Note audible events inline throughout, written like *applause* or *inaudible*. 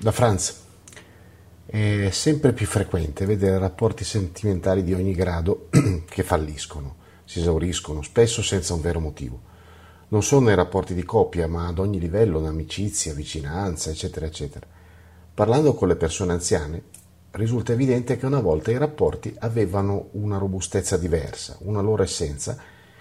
Da Franz. È sempre più frequente vedere rapporti sentimentali di ogni grado *clears throat* che falliscono, si esauriscono, spesso senza un vero motivo. Non solo nei rapporti di coppia, ma ad ogni livello, amicizia, vicinanza, eccetera, eccetera. Parlando con le persone anziane, risulta evidente che una volta i rapporti avevano una robustezza diversa, una loro essenza,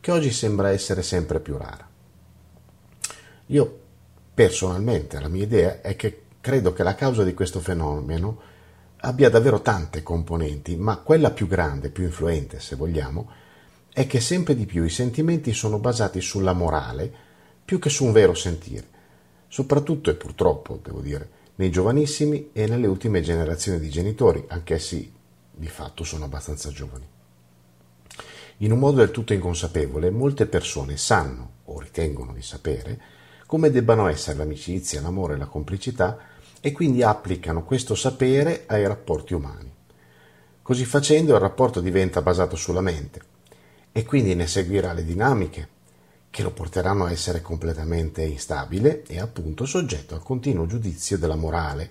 che oggi sembra essere sempre più rara. Io personalmente, la mia idea è che credo che la causa di questo fenomeno abbia davvero tante componenti, ma quella più grande, più influente, se vogliamo, è che sempre di più i sentimenti sono basati sulla morale più che su un vero sentire, soprattutto e purtroppo, devo dire, nei giovanissimi e nelle ultime generazioni di genitori, anch'essi di fatto sono abbastanza giovani. In un modo del tutto inconsapevole, molte persone sanno, o ritengono di sapere, come debbano essere l'amicizia, l'amore e la complicità e quindi applicano questo sapere ai rapporti umani. Così facendo il rapporto diventa basato sulla mente e quindi ne seguirà le dinamiche che lo porteranno a essere completamente instabile e appunto soggetto al continuo giudizio della morale,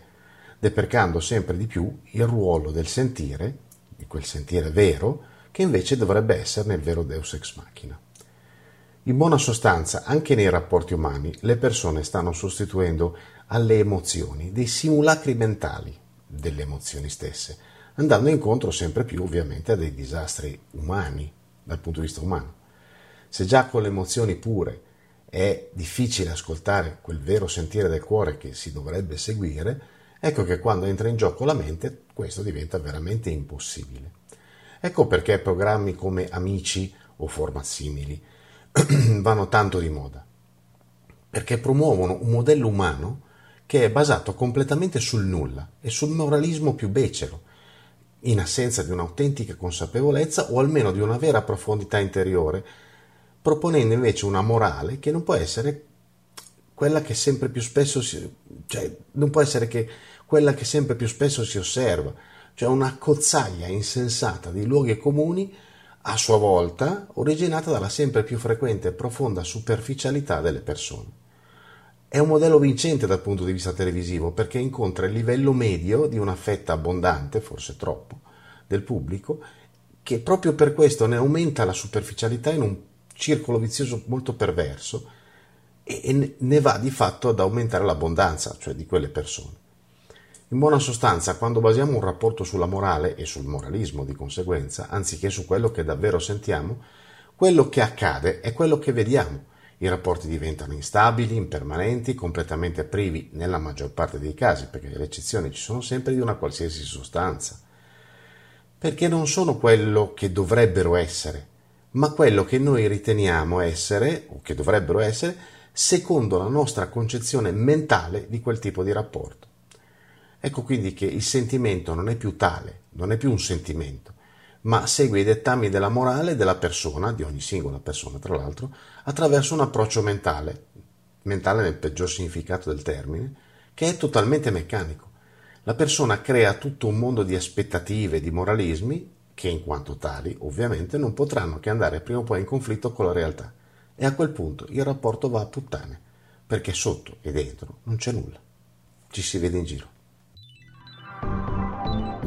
depercando sempre di più il ruolo del sentire, di quel sentire vero, che invece dovrebbe essere nel vero Deus ex machina. In buona sostanza, anche nei rapporti umani, le persone stanno sostituendo alle emozioni dei simulacri mentali delle emozioni stesse, andando incontro sempre più ovviamente a dei disastri umani, dal punto di vista umano. Se già con le emozioni pure è difficile ascoltare quel vero sentire del cuore che si dovrebbe seguire, ecco che quando entra in gioco la mente questo diventa veramente impossibile. Ecco perché programmi come Amici o format simili *clears throat* vanno tanto di moda, perché promuovono un modello umano che è basato completamente sul nulla e sul moralismo più becero, in assenza di un'autentica consapevolezza o almeno di una vera profondità interiore, proponendo invece una morale che non può essere quella che sempre più spesso si, cioè, non può essere che quella che sempre più spesso si osserva, cioè una cozzaglia insensata di luoghi comuni a sua volta originata dalla sempre più frequente e profonda superficialità delle persone. È un modello vincente dal punto di vista televisivo perché incontra il livello medio di una fetta abbondante, forse troppo, del pubblico, che proprio per questo ne aumenta la superficialità in un circolo vizioso molto perverso e ne va di fatto ad aumentare l'abbondanza, cioè di quelle persone. In buona sostanza, quando basiamo un rapporto sulla morale e sul moralismo di conseguenza, anziché su quello che davvero sentiamo, quello che accade è quello che vediamo i rapporti diventano instabili, impermanenti, completamente privi, nella maggior parte dei casi, perché le eccezioni ci sono sempre, di una qualsiasi sostanza. Perché non sono quello che dovrebbero essere, ma quello che noi riteniamo essere, o che dovrebbero essere, secondo la nostra concezione mentale di quel tipo di rapporto. Ecco quindi che il sentimento non è più tale, non è più un sentimento, ma segue i dettami della morale della persona, di ogni singola persona tra l'altro, attraverso un approccio mentale, mentale nel peggior significato del termine, che è totalmente meccanico. La persona crea tutto un mondo di aspettative, di moralismi, che in quanto tali ovviamente non potranno che andare prima o poi in conflitto con la realtà. E a quel punto il rapporto va a puttane, perché sotto e dentro non c'è nulla. Ci si vede in giro.